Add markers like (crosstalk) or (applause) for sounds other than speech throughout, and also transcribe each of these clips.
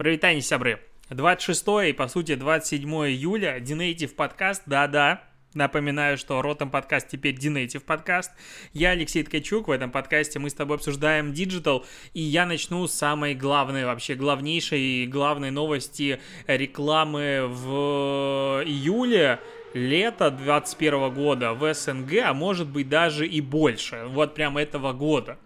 Прывітанне, сябры. 26 и, по сути, 27 июля, DNative подкаст, да-да, Напоминаю, что Ротом подкаст теперь DNative подкаст. Я Алексей Ткачук. В этом подкасте мы с тобой обсуждаем диджитал. И я начну с самой главной, вообще главнейшей и главной новости рекламы в июле лета 2021 года в СНГ, а может быть даже и больше, вот прям этого года.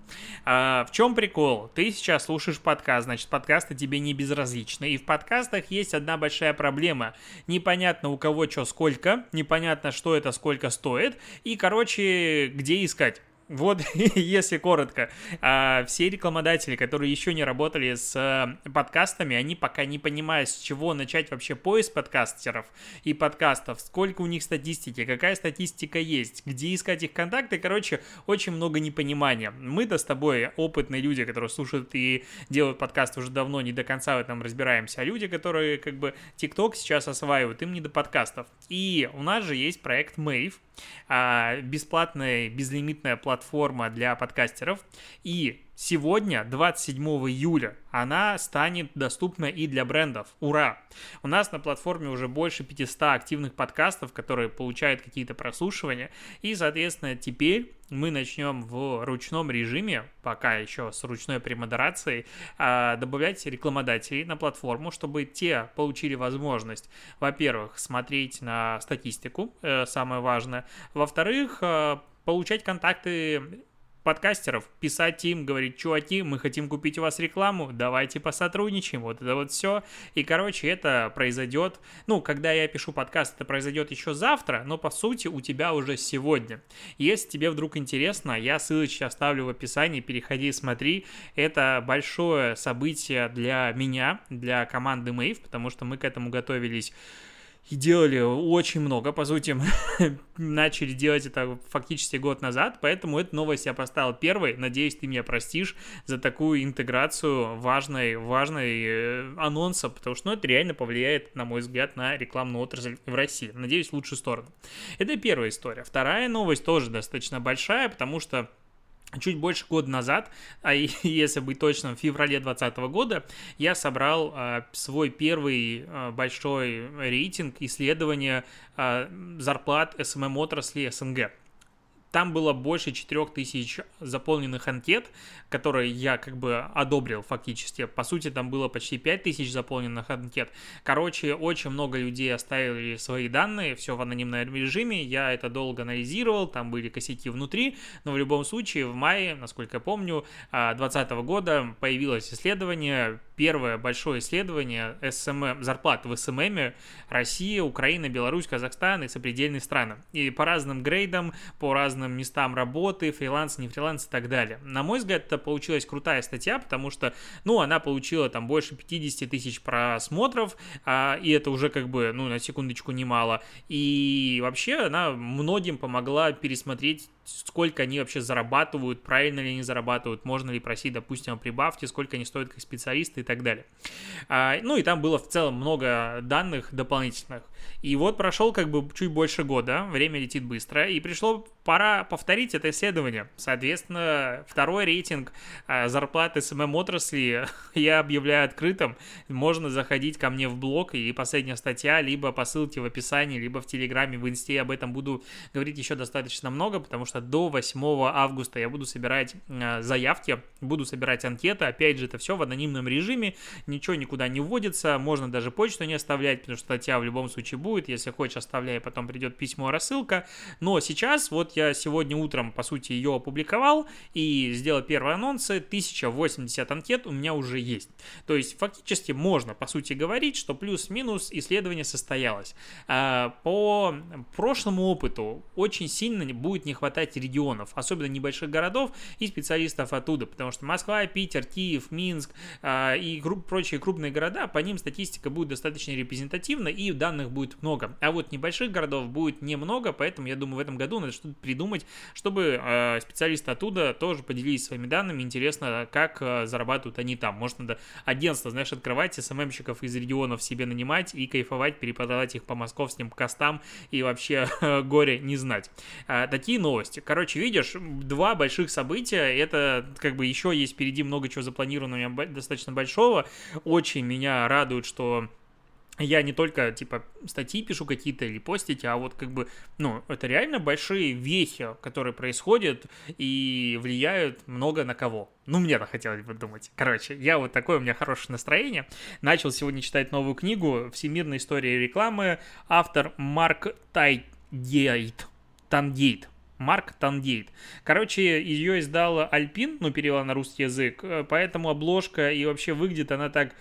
А, в чем прикол? Ты сейчас слушаешь подкаст, значит, подкасты тебе не безразличны. И в подкастах есть одна большая проблема. Непонятно у кого что сколько, непонятно что это сколько стоит, и, короче, где искать. Вот, (laughs) если коротко, а, все рекламодатели, которые еще не работали с э, подкастами, они пока не понимают, с чего начать вообще поиск подкастеров и подкастов, сколько у них статистики, какая статистика есть, где искать их контакты, короче, очень много непонимания. Мы-то с тобой опытные люди, которые слушают и делают подкасты уже давно, не до конца в этом разбираемся, а люди, которые как бы ТикТок сейчас осваивают, им не до подкастов. И у нас же есть проект Mave, бесплатная, безлимитная платформа для подкастеров. И сегодня, 27 июля, она станет доступна и для брендов. Ура! У нас на платформе уже больше 500 активных подкастов, которые получают какие-то прослушивания. И, соответственно, теперь мы начнем в ручном режиме, пока еще с ручной премодерацией, а, добавлять рекламодателей на платформу, чтобы те получили возможность, во-первых, смотреть на статистику, э, самое важное, во-вторых, э, получать контакты подкастеров, писать им, говорить, чуваки, мы хотим купить у вас рекламу, давайте посотрудничаем, вот это вот все. И, короче, это произойдет, ну, когда я пишу подкаст, это произойдет еще завтра, но, по сути, у тебя уже сегодня. Если тебе вдруг интересно, я ссылочки оставлю в описании, переходи, смотри. Это большое событие для меня, для команды Mave, потому что мы к этому готовились и делали очень много, по сути, (laughs) начали делать это фактически год назад, поэтому эту новость я поставил первой, надеюсь, ты меня простишь за такую интеграцию важной, важной э, анонса, потому что ну, это реально повлияет, на мой взгляд, на рекламную отрасль в России, надеюсь, в лучшую сторону. Это первая история. Вторая новость тоже достаточно большая, потому что чуть больше года назад, а (laughs) если быть точным, в феврале 2020 года, я собрал а, свой первый а, большой рейтинг исследования а, зарплат SMM-отрасли СНГ. Там было больше 4000 заполненных анкет, которые я как бы одобрил фактически. По сути, там было почти 5000 заполненных анкет. Короче, очень много людей оставили свои данные, все в анонимном режиме. Я это долго анализировал, там были косяки внутри, но в любом случае в мае, насколько я помню, 2020 года появилось исследование, первое большое исследование SMM, зарплат в SMM Россия, Украина, Беларусь, Казахстан и сопредельные страны. И по разным грейдам, по разным местам работы, фриланс, не фриланс и так далее. На мой взгляд, это получилась крутая статья, потому что, ну, она получила там больше 50 тысяч просмотров, а, и это уже как бы, ну, на секундочку немало. И вообще она многим помогла пересмотреть сколько они вообще зарабатывают, правильно ли они зарабатывают, можно ли просить, допустим, о прибавке, сколько они стоят как специалисты так далее. А, ну и там было в целом много данных дополнительных. И вот прошел как бы чуть больше года, время летит быстро, и пришло пора повторить это исследование. Соответственно, второй рейтинг а, зарплаты SMM отрасли (laughs) я объявляю открытым. Можно заходить ко мне в блог, и последняя статья, либо по ссылке в описании, либо в Телеграме, в Инсте об этом буду говорить еще достаточно много, потому что что до 8 августа я буду собирать э, заявки, буду собирать анкеты. Опять же, это все в анонимном режиме, ничего никуда не вводится, можно даже почту не оставлять, потому что статья в любом случае будет. Если хочешь, оставляй, потом придет письмо, рассылка. Но сейчас, вот я сегодня утром, по сути, ее опубликовал и сделал первые анонсы. 1080 анкет у меня уже есть. То есть, фактически можно, по сути, говорить, что плюс-минус исследование состоялось. А, по прошлому опыту очень сильно будет не хватать регионов, особенно небольших городов и специалистов оттуда, потому что Москва, Питер, Киев, Минск э, и прочие крупные города, по ним статистика будет достаточно репрезентативна и данных будет будет много. А вот небольших городов будет немного, поэтому я думаю, в этом году надо что-то придумать, чтобы э, специалисты оттуда тоже поделились своими данными. Интересно, как э, зарабатывают они там. Может, надо агентство, знаешь, открывать, СММщиков из регионов себе нанимать и кайфовать, переподавать их по московским костам и вообще (laughs) горе не знать. А, такие новости. Короче, видишь, два больших события. Это как бы еще есть впереди много чего меня достаточно большого. Очень меня радует, что я не только, типа, статьи пишу какие-то или постить, а вот как бы, ну, это реально большие вехи, которые происходят и влияют много на кого. Ну, мне так хотелось бы думать. Короче, я вот такое, у меня хорошее настроение. Начал сегодня читать новую книгу «Всемирная история рекламы». Автор Марк Тайгейт. Тангейт. Марк Тангейт. Короче, ее издала Альпин, ну, перевела на русский язык, э, поэтому обложка и вообще выглядит она так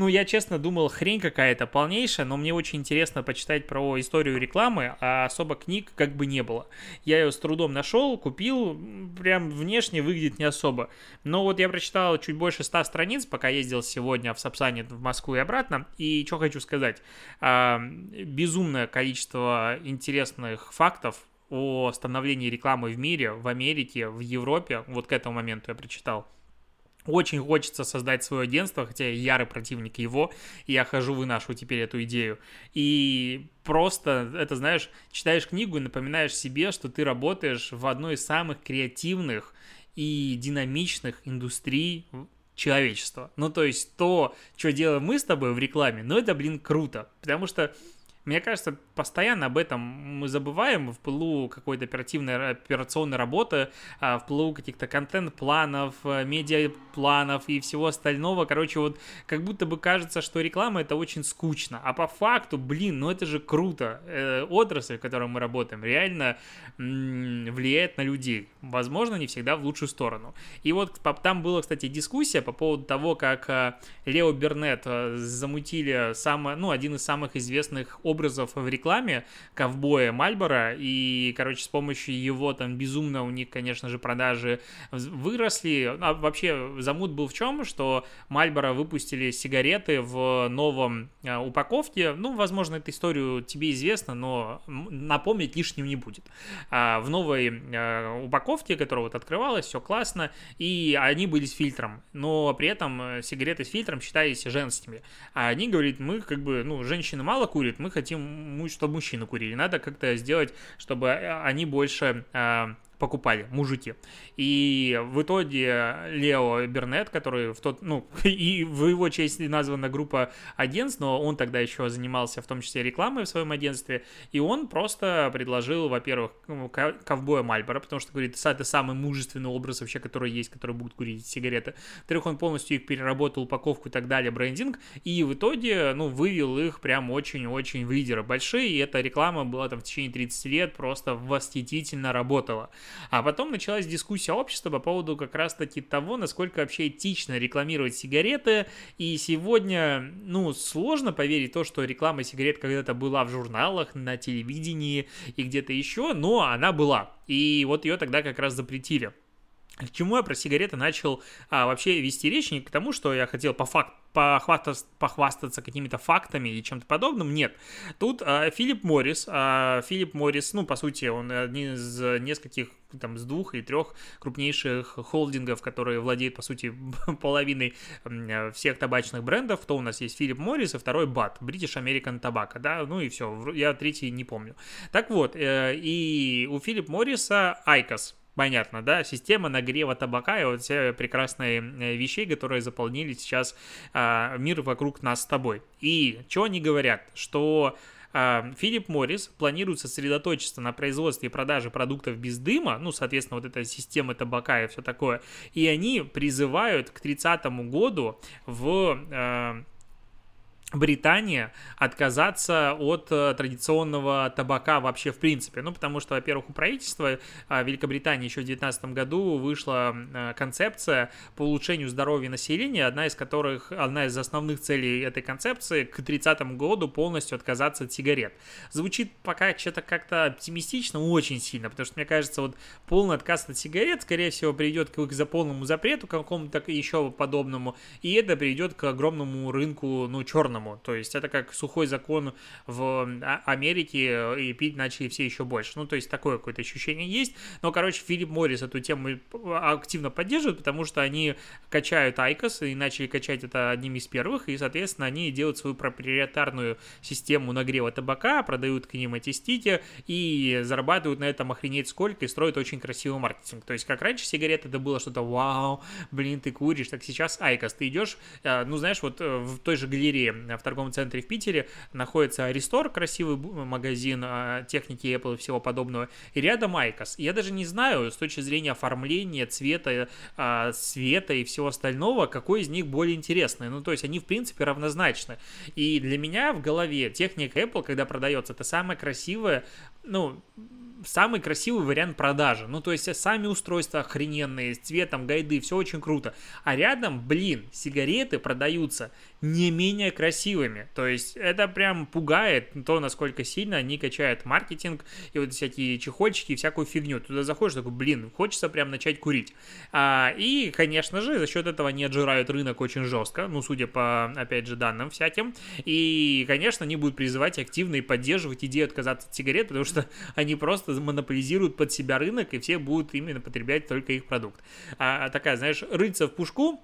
ну, я честно думал, хрень какая-то полнейшая, но мне очень интересно почитать про историю рекламы, а особо книг как бы не было. Я ее с трудом нашел, купил, прям внешне выглядит не особо. Но вот я прочитал чуть больше 100 страниц, пока ездил сегодня в Сапсане в Москву и обратно. И что хочу сказать. Безумное количество интересных фактов о становлении рекламы в мире, в Америке, в Европе. Вот к этому моменту я прочитал. Очень хочется создать свое агентство, хотя я ярый противник его, и я хожу, выношу теперь эту идею. И просто, это знаешь, читаешь книгу и напоминаешь себе, что ты работаешь в одной из самых креативных и динамичных индустрий человечества. Ну, то есть то, что делаем мы с тобой в рекламе, ну, это, блин, круто. Потому что мне кажется, постоянно об этом мы забываем в пылу какой-то оперативной, операционной работы, а, в пылу каких-то контент-планов, э, медиа-планов и всего остального. Короче, вот как будто бы кажется, что реклама это очень скучно. А по факту, блин, ну это же круто. Э, отрасль, в которой мы работаем, реально влияет на людей. Возможно, не всегда в лучшую сторону. И вот там была, кстати, дискуссия по поводу того, как э, Лео Бернет замутили самое, ну, один из самых известных образов в рекламе ковбоя Мальбора, и, короче, с помощью его там безумно у них, конечно же, продажи выросли. А вообще замут был в чем, что Мальбора выпустили сигареты в новом а, упаковке. Ну, возможно, эту историю тебе известно, но напомнить лишним не будет. А, в новой а, упаковке, которая вот открывалась, все классно, и они были с фильтром, но при этом э, сигареты с фильтром считались женскими. А они говорят, мы как бы, ну, женщины мало курят, мы хотим, чтобы мужчины курили. Надо как-то сделать, чтобы э, они больше а, покупали, мужики. И в итоге Лео Бернет, который в тот, ну, (laughs) и в его честь названа группа агентств, но он тогда еще занимался в том числе рекламой в своем агентстве, и он просто предложил, во-первых, ну, ковбоя Мальбора, потому что, говорит, это самый мужественный образ вообще, который есть, который будет курить сигареты. Во-вторых, он полностью их переработал, упаковку и так далее, брендинг, и в итоге, ну, вывел их прям очень-очень в лидеры большие, и эта реклама была там в течение 30 лет, просто восхитительно работала. А потом началась дискуссия общества по поводу как раз-таки того, насколько вообще этично рекламировать сигареты. И сегодня, ну, сложно поверить то, что реклама сигарет когда-то была в журналах, на телевидении и где-то еще, но она была. И вот ее тогда как раз запретили. К чему я про сигареты начал а, вообще вести речь? Не к тому, что я хотел по факту похвастаться, похвастаться какими-то фактами или чем-то подобным. Нет. Тут а, Филипп Моррис, а, Филипп Моррис, ну, по сути, он один из нескольких, там, с двух или трех крупнейших холдингов, которые владеют, по сути, (laughs) половиной всех табачных брендов. Кто у нас есть? Филипп Моррис, и второй BAT, British American Tobacco, да, ну и все, я третий не помню. Так вот, э, и у Филипп Морриса IQOS, понятно, да, система нагрева табака и вот все прекрасные э, вещи, которые заполнили сейчас а, мир вокруг нас с тобой. И что они говорят? Что а, Филипп Моррис планирует сосредоточиться на производстве и продаже продуктов без дыма, ну, соответственно, вот эта система табака и все такое, и они призывают к 30 году в а, Британия отказаться от э, традиционного табака вообще в принципе. Ну, потому что, во-первых, у правительства э, Великобритании еще в 2019 году вышла э, концепция по улучшению здоровья населения, одна из которых, одна из основных целей этой концепции к 30 году полностью отказаться от сигарет. Звучит пока что-то как-то оптимистично очень сильно, потому что, мне кажется, вот полный отказ от сигарет, скорее всего, приведет к их за полному запрету какому-то еще подобному, и это приведет к огромному рынку, ну, черному по-разному. То есть это как сухой закон в а, Америке, и пить начали все еще больше. Ну, то есть такое какое-то ощущение есть. Но, короче, Филипп Моррис эту тему активно поддерживает, потому что они качают IQOS и начали качать это одним из первых, и, соответственно, они делают свою проприетарную систему нагрева табака, продают к ним эти стики и зарабатывают на этом охренеть сколько и строят очень красивый маркетинг. То есть, как раньше сигареты это было что-то вау, блин, ты куришь, так сейчас IQOS. Ты идешь, э, ну, знаешь, вот э, в той же галерее э, в торговом центре в Питере находится re:Store, красивый магазин техники Apple и всего подобного, и рядом IQOS. Я даже не знаю с точки зрения оформления, цвета, света и всего остального, какой из них более интересный. Ну, то есть они, в принципе, равнозначны. И для меня в голове техника Apple, когда продается, это самое красивое, ну, самый красивый вариант продажи. Ну, то есть сами устройства охрененные, с цветом, гайды, все очень круто. А рядом, блин, сигареты продаются не менее красивыми. То есть это прям пугает то, насколько сильно они качают маркетинг и вот всякие чехольчики и всякую фигню. Туда заходишь, такой, блин, хочется прям начать курить. А, и, конечно же, за счет этого они отжирают рынок очень жестко, ну, судя по, опять же, данным всяким. И, конечно, они будут призывать активно и поддерживать идею отказаться от сигарет, потому что они просто монополизируют под себя рынок, и все будут именно потреблять только их продукт. А, такая, знаешь, рыться в пушку,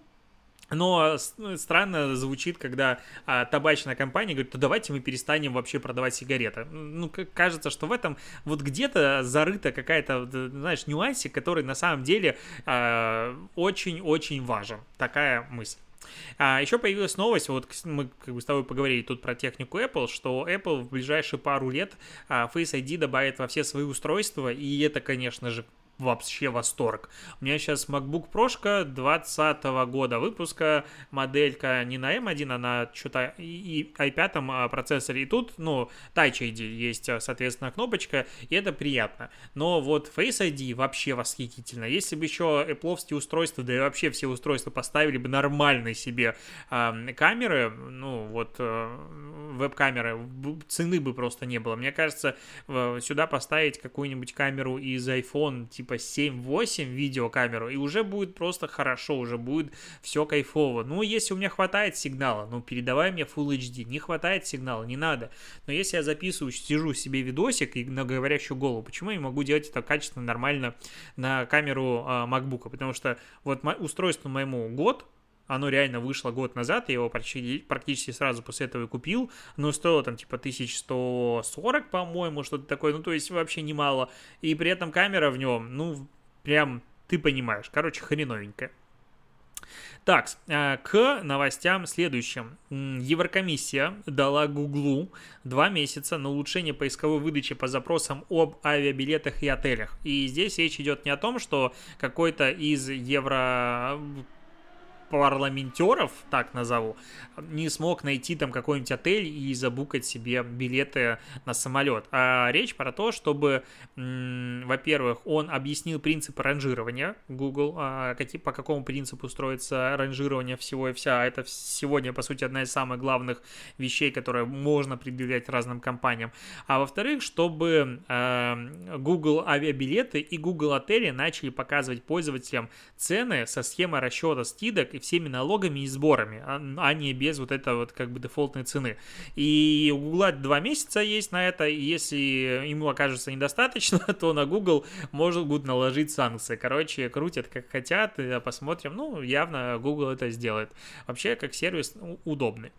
но странно звучит, когда а, табачная компания говорит, то давайте мы перестанем вообще продавать сигареты. Ну, кажется, что в этом вот где-то зарыта какая-то, знаешь, нюансик, который на самом деле а, очень-очень а, важен. Такая мысль. А, еще появилась новость, вот мы как бы с тобой поговорили тут про технику Apple, что Apple в ближайшие пару лет а, Face ID добавит во все свои устройства, и это, конечно же, вообще восторг. У меня сейчас MacBook Pro 20 года выпуска, моделька не на M1, а на что-то и i5 а, процессоре. И тут, ну, Touch ID есть, а, соответственно, кнопочка, и это приятно. Но вот Face ID вообще восхитительно. Если бы еще Apple устройства, да и вообще все устройства поставили бы нормальные себе э, камеры, ну, вот э, веб-камеры, цены бы просто не было. Мне кажется, сюда поставить какую-нибудь камеру из iPhone, типа типа 7-8 видеокамеру, и уже будет просто хорошо, уже будет все кайфово. Ну, если у меня хватает сигнала, ну, передавай мне Full HD, не хватает сигнала, не надо. Но если я записываю, сижу себе видосик и на говорящую голову, почему я не могу делать это качественно, нормально на камеру а, MacBook? Потому что вот устройство моему год, оно реально вышло год назад, я его практически, практически сразу после этого и купил, но стоило там типа 1140, по-моему, что-то такое, ну то есть вообще немало. И при этом камера в нем, ну прям ты понимаешь, короче, хреновенькая. Так, э, к новостям следующим. Еврокомиссия дала Гуглу два месяца на улучшение поисковой выдачи по запросам об авиабилетах и отелях. И здесь речь идет не о том, что какой-то из евро парламентеров, так назову, не смог найти там какой-нибудь отель и забукать себе билеты на самолет. А речь про то, чтобы, во-первых, он объяснил принципы ранжирования Google, а, какие, по какому принципу строится ранжирование всего и вся. Это сегодня, по сути, одна из самых главных вещей, которые можно предъявлять разным компаниям. А во-вторых, чтобы э, Google авиабилеты и Google отели начали показывать пользователям цены со схемой расчета скидок и всеми налогами и сборами, а, а не без вот этой вот как бы дефолтной цены. И у Google два месяца есть на это, и если ему окажется недостаточно, (laughs) то на Google могут наложить санкции. Короче, крутят как хотят, посмотрим. Ну, явно Google это сделает. Вообще, как сервис удобный.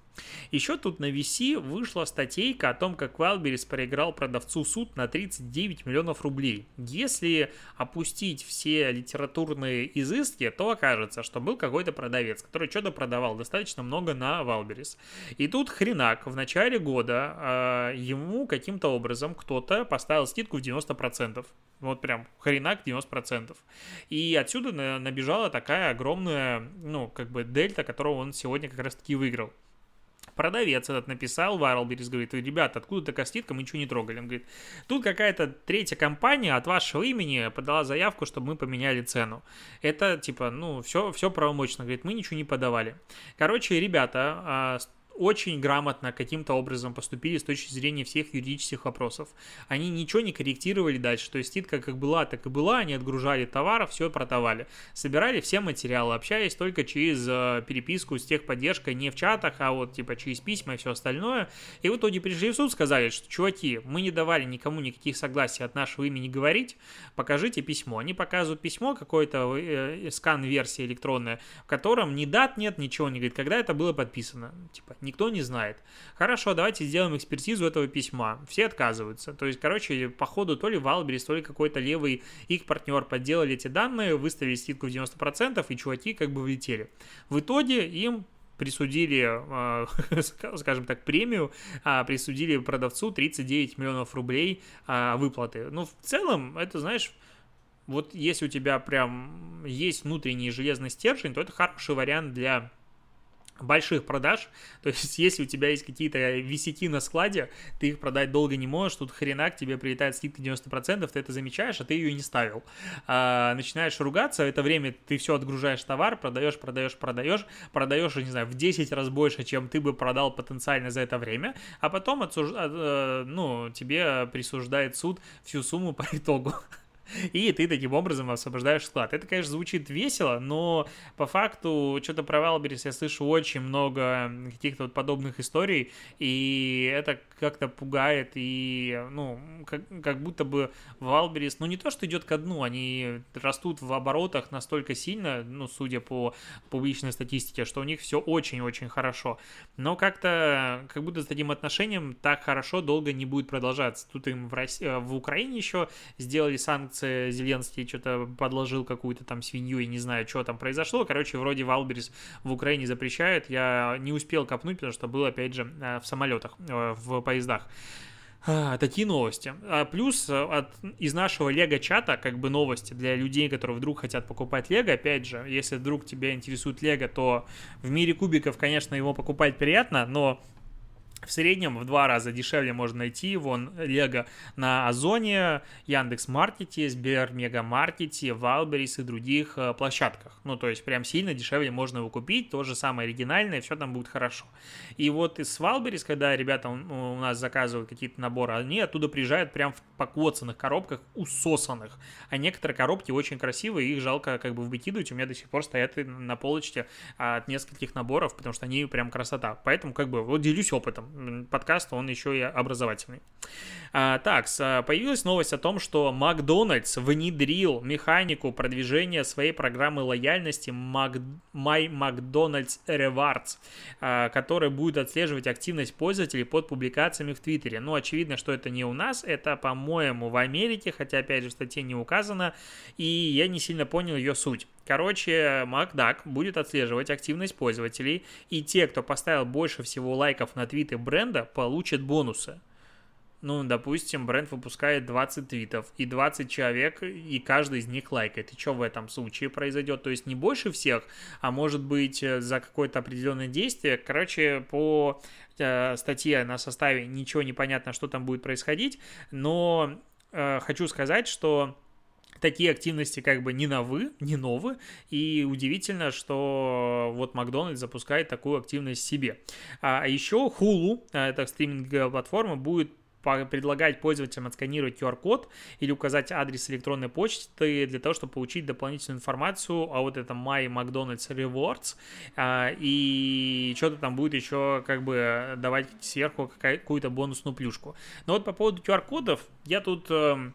Еще тут на VC вышла статейка о том, как Wildberries проиграл продавцу суд на 39 миллионов рублей. Если опустить все литературные изыски, то окажется, что был какой-то продавец, который что-то продавал достаточно много на Wildberries. И тут хренак в начале года э, ему каким-то образом кто-то поставил скидку в 90%. Вот прям хренак 90%. И отсюда набежала такая огромная, ну, как бы дельта, которую он сегодня как раз-таки выиграл. Продавец этот написал, Варлберис говорит, ребята, откуда такая скидка, мы ничего не трогали. Он говорит, тут какая-то третья компания от вашего имени подала заявку, чтобы мы поменяли цену. Это типа, ну, все, все правомочно. Говорит, мы ничего не подавали. Короче, ребята, а, очень грамотно каким-то образом поступили с точки зрения всех юридических вопросов. Они ничего не корректировали дальше, то есть ститка как была, так и была, они отгружали товаров, все продавали. Собирали все материалы, общаясь только через э, переписку с техподдержкой, не в чатах, а вот типа через письма и все остальное. И в итоге пришли в суд, сказали, что, чуваки, мы не давали никому никаких согласий от нашего имени говорить, покажите письмо. Они показывают письмо, какой-то э, скан-версия электронная, в котором ни дат нет, ничего не говорит, когда это было подписано. Типа, никто не знает. Хорошо, давайте сделаем экспертизу этого письма. Все отказываются. То есть, короче, по ходу то ли Валберис, то ли какой-то левый их партнер подделали эти данные, выставили скидку в 90%, и чуваки как бы влетели. В итоге им присудили, (laughs) а, скажем так, премию, а, присудили продавцу 39 миллионов рублей а, выплаты. Ну, в целом, это, знаешь, вот если у тебя прям есть внутренний железный стержень, то это хороший вариант для больших продаж, (laughs) то есть если у тебя есть какие-то висяки на складе, ты их продать долго не можешь, тут хренак, тебе прилетает скидка 90%, ты это замечаешь, а ты ее не ставил. А, начинаешь ругаться, это время ты все отгружаешь товар, продаешь, продаешь, продаешь, продаешь, не знаю, в 10 раз больше, чем ты бы продал потенциально за это время, а потом отсуж... А, ну, тебе присуждает суд всю сумму по (laughs) итогу (laughs) и ты таким образом освобождаешь склад. Это, конечно, звучит весело, но по факту что-то про Валберис я слышу очень много каких-то вот подобных историй, и это как-то пугает, и, ну, как, как будто бы Валберис, ну, не то, что идет ко дну, они растут в оборотах настолько сильно, ну, судя по публичной статистике, что у них все очень-очень хорошо, но как-то, как будто с таким отношением так хорошо долго не будет продолжаться. Тут им в, России, в Украине еще сделали санкции санкции, Зеленский что-то подложил какую-то там свинью, и не знаю, что там произошло. Короче, вроде Валберис в Украине запрещают. Я не успел копнуть, потому что был, опять же, э, в самолетах, э, в поездах. А, такие новости. А плюс э, от, из нашего лего-чата, как бы новости для людей, которые вдруг хотят покупать лего. Опять же, если вдруг тебя интересует лего, то в мире кубиков, конечно, его покупать приятно, но в среднем в два раза дешевле можно найти вон Лего на Озоне, Мега Маркете, Wildberries и других э, площадках. Ну, то есть прям сильно дешевле можно его купить, то же самое оригинальное, все там будет хорошо. И вот из Wildberries, когда ребята у нас заказывают какие-то наборы, они оттуда приезжают прям в покоцанных коробках, усосанных. А некоторые коробки очень красивые, их жалко как бы выкидывать, у меня до сих пор стоят на полочке от нескольких наборов, потому что они прям красота. Поэтому как бы вот делюсь опытом подкаст, он еще и образовательный. А, так, появилась новость о том, что Макдональдс внедрил механику продвижения своей программы лояльности Mac, My McDonald's Rewards, а, которая будет отслеживать активность пользователей под публикациями в Твиттере. Ну, очевидно, что это не у нас, это, по-моему, в Америке, хотя, опять же, в статье не указано, и я не сильно понял ее суть. Короче, MacDuck будет отслеживать активность пользователей, и те, кто поставил больше всего лайков на твиты бренда, получат бонусы. Ну, допустим, бренд выпускает 20 твитов, и 20 человек, и каждый из них лайкает. И что в этом случае произойдет? То есть не больше всех, а может быть э, за какое-то определенное действие. Короче, по э, статье на составе ничего не понятно, что там будет происходить, но э, хочу сказать, что такие активности как бы не новы, не новы, и удивительно, что вот Макдональдс запускает такую активность себе. А еще Hulu, а, это стриминговая платформа, будет предлагать пользователям отсканировать QR-код или указать адрес электронной почты для того, чтобы получить дополнительную информацию о вот этом My McDonald's Rewards. А, и что-то там будет еще как бы давать сверху какую-то бонусную плюшку. Но вот по поводу QR-кодов, я тут эм,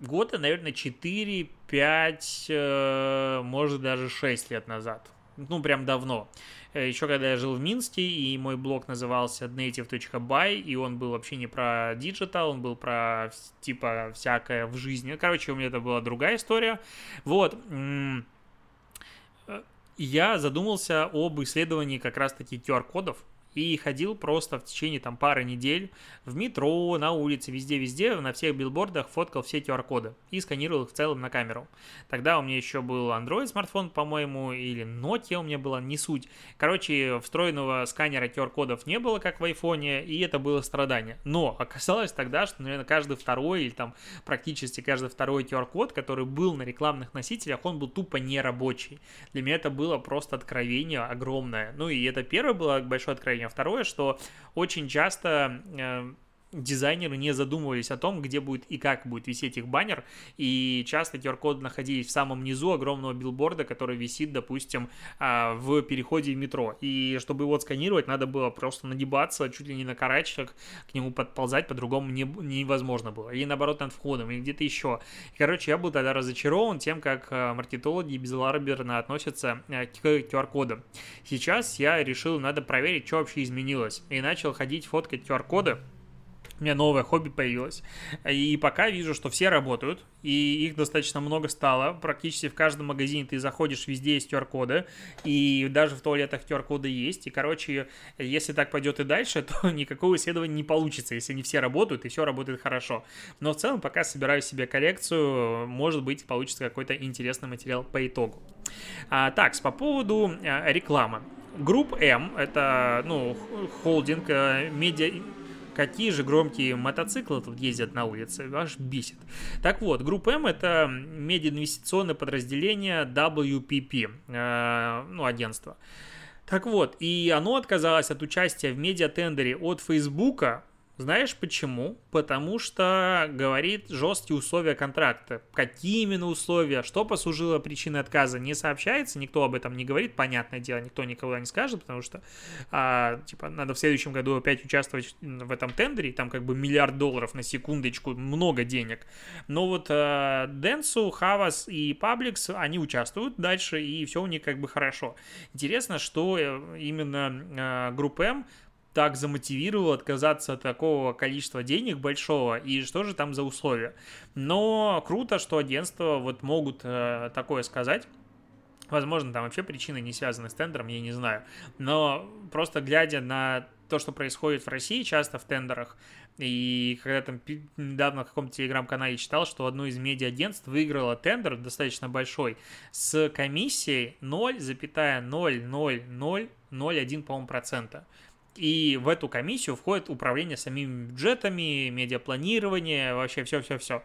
года, наверное, 4, 5, э, может даже 6 лет назад. Ну, прям давно. Э, Еще когда я жил в Минске, и мой блог назывался native.by, и он был вообще не про диджитал, он был про, типа, всякое в жизни. Короче, у меня это была другая история. Вот. Э, я задумался об исследовании как раз-таки QR-кодов И ходил просто в течение там пары недель в метро, на улице, везде-везде, на всех билбордах фоткал все QR-коды и сканировал их в целом на камеру. Тогда у меня еще был Android смартфон, по-моему, или Nokia у меня была, не суть. Короче, встроенного сканера QR-кодов не было, как в айфоне, и это было страдание. Но оказалось тогда, что, наверное, каждый второй или там практически каждый второй QR-код, который был на рекламных носителях, он был тупо нерабочий. Для меня это было просто откровение огромное. Ну и это первое было большое откровение. Второе, что очень часто э, дизайнеры не задумывались о том, где будет и как будет висеть их баннер, и часто QR-коды находились в самом низу огромного билборда, который висит, допустим, а, в переходе в метро, и чтобы его отсканировать, надо было просто нагибаться, чуть ли не на карачках, к нему подползать, по-другому не, невозможно было, или наоборот над входом, или где-то еще. Короче, я был тогда разочарован тем, как а, маркетологи безалаберно относятся а, к QR-кодам. Сейчас я решил, надо проверить, что вообще изменилось, и начал ходить фоткать QR-коды, у меня новое хобби появилось. И пока вижу, что все работают, и их достаточно много стало. Практически в каждом магазине ты заходишь, везде есть QR-коды, и даже в туалетах QR-коды есть. И, короче, если так пойдет и дальше, (laughs) то никакого исследования не получится, если не все работают, и все работает хорошо. Но в целом, пока собираю себе коллекцию, может быть, получится какой-то интересный материал по итогу. А, так, по поводу а, рекламы. GroupM, это, ну, холдинг, а, медиа Какие же громкие мотоциклы тут ездят на улице, аж бесит. Так вот, группа М это медиаинвестиционное подразделение WPP, э, ну, агентство. Так вот, и оно отказалось от участия в медиатендере от Фейсбука знаешь почему? Потому что говорит жесткие условия контракта. Какие именно условия, что послужило причиной отказа, не сообщается, никто об этом не говорит, понятное дело, никто никогда не скажет, потому что, а, типа, надо в следующем году опять участвовать в этом тендере, там как бы миллиард долларов на секундочку, много денег. Но вот а, Денсу, Хавас и Пабликс, они участвуют дальше, и все у них как бы хорошо. Интересно, что э, именно а, группа М так замотивировал отказаться от такого количества денег большого, и что же там за условия. Но круто, что агентства вот могут э, такое сказать. Возможно, там вообще причины не связаны с тендером, я не знаю. Но просто глядя на то, что происходит в России часто в тендерах, и когда там недавно в каком-то телеграм-канале читал, что одно из медиа-агентств выиграло тендер достаточно большой с комиссией 0,00001, по-моему, процента. И в эту комиссию входит управление самими бюджетами, медиапланирование, вообще все-все-все.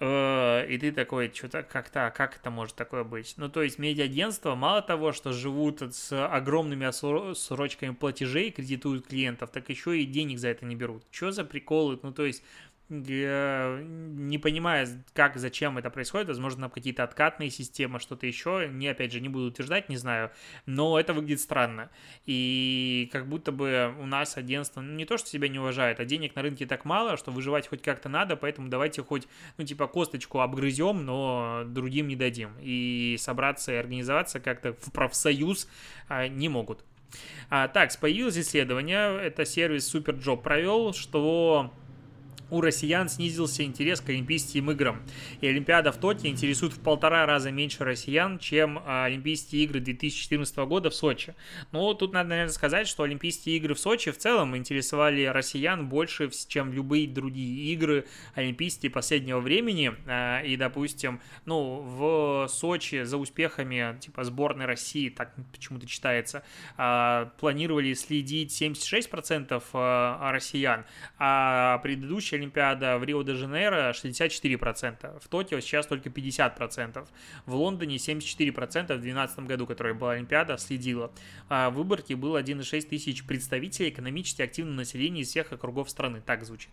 Э, и ты такой, что-то как-то, как это может такое быть? Ну, то есть медиа-агентства мало того, что живут с огромными срочками платежей, кредитуют клиентов, так еще и денег за это не берут. Что за приколы? Ну, то есть не понимая, как, зачем это происходит, возможно, какие-то откатные системы, что-то еще, не, опять же, не буду утверждать, не знаю, но это выглядит странно, и как будто бы у нас агентство ну, не то, что себя не уважает, а денег на рынке так мало, что выживать хоть как-то надо, поэтому давайте хоть, ну, типа, косточку обгрызем, но другим не дадим, и собраться и организоваться как-то в профсоюз а, не могут. А, так, появилось исследование, это сервис Superjob провел, что у россиян снизился интерес к Олимпийским играм. И Олимпиада в Токио интересует в полтора раза меньше россиян, чем а, Олимпийские игры 2014 года в Сочи. Но тут надо, наверное, сказать, что Олимпийские игры в Сочи в целом интересовали россиян больше, чем любые другие игры Олимпийские последнего времени. А, и, допустим, ну, в Сочи за успехами типа сборной России, так почему-то читается, а, планировали следить 76% россиян, а предыдущая Олимпиада в Рио-де-Жанейро 64%, в Токио сейчас только 50%, в Лондоне 74% в 2012 году, которая была Олимпиада, следила. А в выборке было 1,6 тысяч представителей экономически активного населения из всех округов страны, так звучит.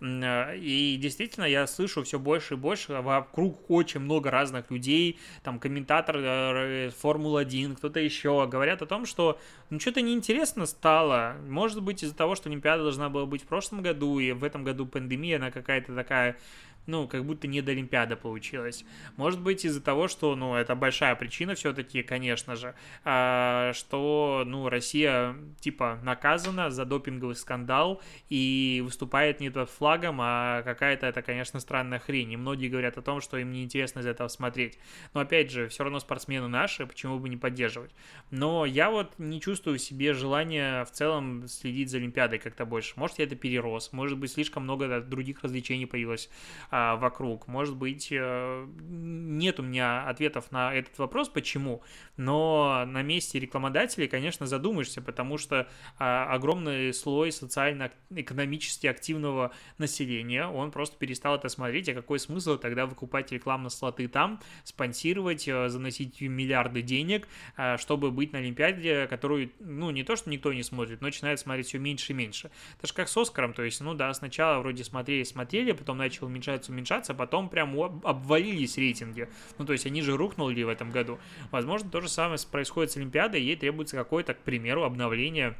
И действительно, я слышу все больше и больше, вокруг очень много разных людей, там комментатор э, Формулы-1, кто-то еще, говорят о том, что ну что-то неинтересно стало, может быть из-за того, что Олимпиада должна была быть в прошлом году, и в этом году пандемия, она какая-то такая ну, как будто не до Олимпиады получилось. Может быть, из-за того, что, ну, это большая причина все-таки, конечно же, а, что, ну, Россия, типа, наказана за допинговый скандал и выступает не под флагом, а какая-то это, конечно, странная хрень. И многие говорят о том, что им неинтересно из этого смотреть. Но, опять же, все равно спортсмены наши, почему бы не поддерживать. Но я вот не чувствую в себе желания в целом следить за Олимпиадой как-то больше. Может, я это перерос, может быть, слишком много других развлечений появилось а, вокруг. Может быть, э, нет у меня ответов на этот вопрос, почему, но на месте рекламодателей, конечно, задумаешься, потому что а, огромный слой социально-экономически активного населения, он просто перестал это смотреть, а какой смысл тогда выкупать рекламные слоты там, спонсировать, э, заносить миллиарды денег, а, чтобы быть на Олимпиаде, которую, ну, не то, что никто не смотрит, но начинает смотреть все меньше и меньше. Это же как с Оскаром, то есть, ну да, сначала вроде смотрели, смотрели, потом начал уменьшать уменьшаться, уменьшаться, потом прям обвалились рейтинги. Ну, то есть они же рухнули в этом году. Возможно, то же самое происходит с Олимпиадой, ей требуется какое-то, к примеру, обновление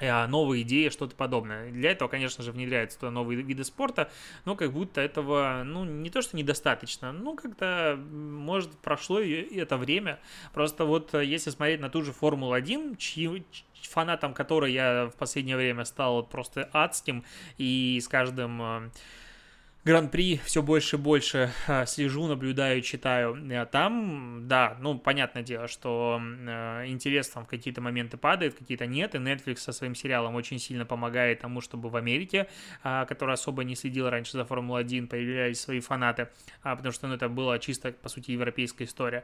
э, новые идеи, что-то подобное. Для этого, конечно же, внедряются туда новые виды спорта, но как будто этого, ну, не то, что недостаточно, ну, как-то, может, прошло это время. Просто вот э, если смотреть на ту же Формулу-1, чьи, фанатом которой я в последнее время стал просто адским, и с каждым э, Гран-при все больше и больше а, слежу, наблюдаю, читаю. Э, там, да, ну, понятное дело, что э, интерес там в какие-то моменты падает, какие-то нет, и Netflix со своим сериалом очень сильно помогает тому, чтобы в Америке, а, которая особо не следила раньше за Формулу-1, появлялись свои фанаты, а, потому что ну, это была чисто, по сути, европейская история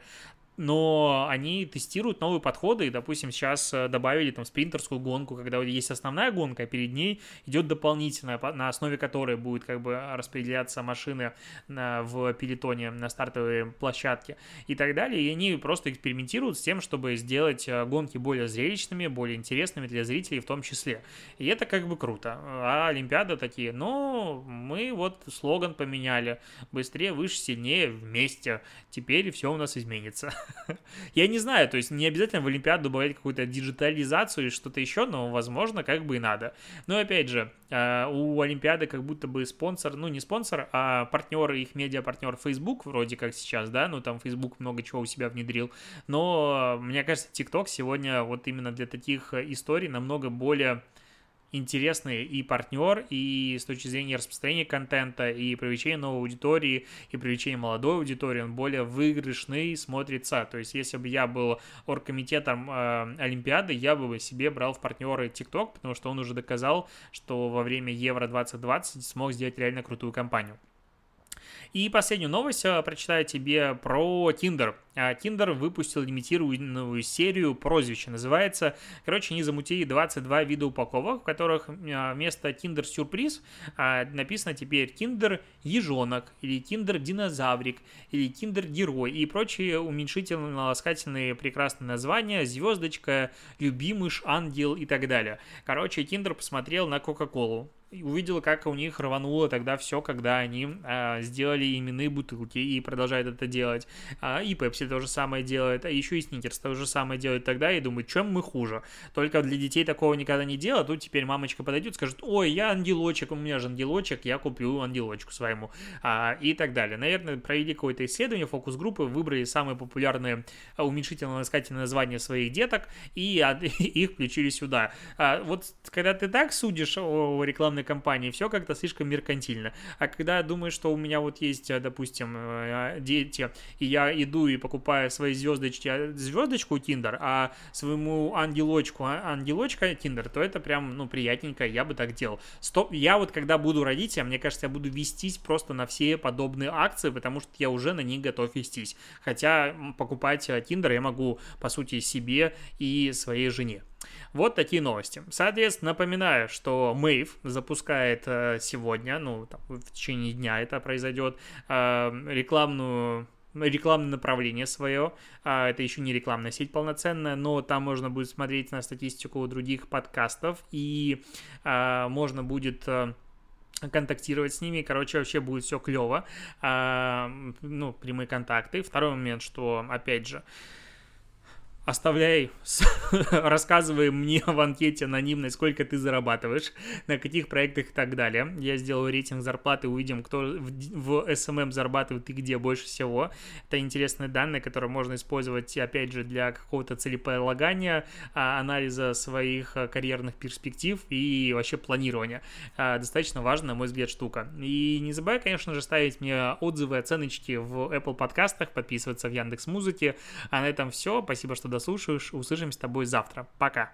но они тестируют новые подходы, и, допустим, сейчас э, добавили там спринтерскую гонку, когда есть основная гонка, а перед ней идет дополнительная, на основе которой будет как бы распределяться машины в пелетоне на стартовой площадке и так далее, и они просто экспериментируют с тем, чтобы сделать э, гонки более зрелищными, более интересными для зрителей в том числе. И это как бы круто. А Олимпиада такие, ну, мы вот слоган поменяли, быстрее, выше, сильнее, вместе, теперь все у нас изменится. (laughs) (laughs) Я не знаю, то есть не обязательно в Олимпиаду добавлять какую-то диджитализацию или что-то еще, но, возможно, как бы и надо. Но, опять же, э, у Олимпиады как будто бы спонсор, ну, не спонсор, а партнер, их медиа-партнер Facebook, вроде как сейчас, да, ну, там Facebook много чего у себя внедрил, но, мне кажется, TikTok сегодня вот именно для таких историй намного более интересный и партнер, и с точки зрения распространения контента, и привлечения новой аудитории, и привлечения молодой аудитории, он более выигрышный смотрится. То есть, если бы я был оргкомитетом э, Олимпиады, я бы себе брал в партнеры TikTok, потому что он уже доказал, что во время Евро 2020 смог сделать реально крутую кампанию. И последнюю новость э, прочитаю тебе про Tinder. А, Tinder выпустил лимитированную серию прозвища. Называется, короче, они замутили 22 вида упаковок, в которых а, вместо Tinder сюрприз а, написано теперь Tinder ежонок, или Tinder динозаврик, или Tinder герой и прочие уменьшительно-ласкательные прекрасные названия, звездочка, любимыш, ангел и так далее. Короче, Tinder посмотрел на Кока-Колу увидел, как у них рвануло тогда все, когда они а, сделали именные бутылки и продолжают это делать. А, и Pepsi то же самое делает, а еще и Сникерс то же самое делает тогда, и думаю, чем мы хуже. Только для детей такого никогда не делают, тут теперь мамочка подойдет, скажет, ой, я ангелочек, у меня же ангелочек, я куплю ангелочку своему, а, и так далее. Наверное, провели какое-то исследование, фокус-группы, выбрали самые популярные а, уменьшительно-ласкательные названия своих деток, и а, (laughs) их включили сюда. А, вот когда ты так судишь о рекламной кампании, все как-то слишком меркантильно. А когда думаешь, что у меня вот есть, допустим, э, дети, и я иду и покупая свои звездочки, а, звездочку Tinder, а своему ангелочку, а, ангелочка Tinder, то это прям, ну, приятненько, я бы так делал. Стоп, я вот когда буду родителем, мне кажется, я буду вестись просто на все подобные акции, потому что я уже на них готов вестись. Хотя покупать Tinder я могу, по сути, себе и своей жене. Вот такие новости. Соответственно, напоминаю, что Мэйв запускает э, сегодня, ну, там, в течение дня это произойдет, э, рекламную рекламное направление свое. А, это еще не рекламная сеть полноценная, но там можно будет смотреть на статистику других подкастов и а, можно будет а, контактировать с ними, короче, вообще будет все клево, ну, прямые контакты. Второй момент, что, опять же, оставляй, (laughs) рассказывай мне в анкете анонимной, сколько ты зарабатываешь, на каких проектах и так далее. Я сделаю рейтинг зарплаты, увидим, кто в SMM зарабатывает и где больше всего. Это интересные данные, которые можно использовать, опять же, для какого-то целеполагания, а, анализа своих а, карьерных перспектив и вообще планирования. А, достаточно важная, на мой взгляд, штука. И не забывай, конечно же, ставить мне отзывы, оценочки в Apple подкастах, подписываться в Яндекс Музыке. А на этом все. Спасибо, что дослушаешь. Услышимся с тобой завтра. Пока.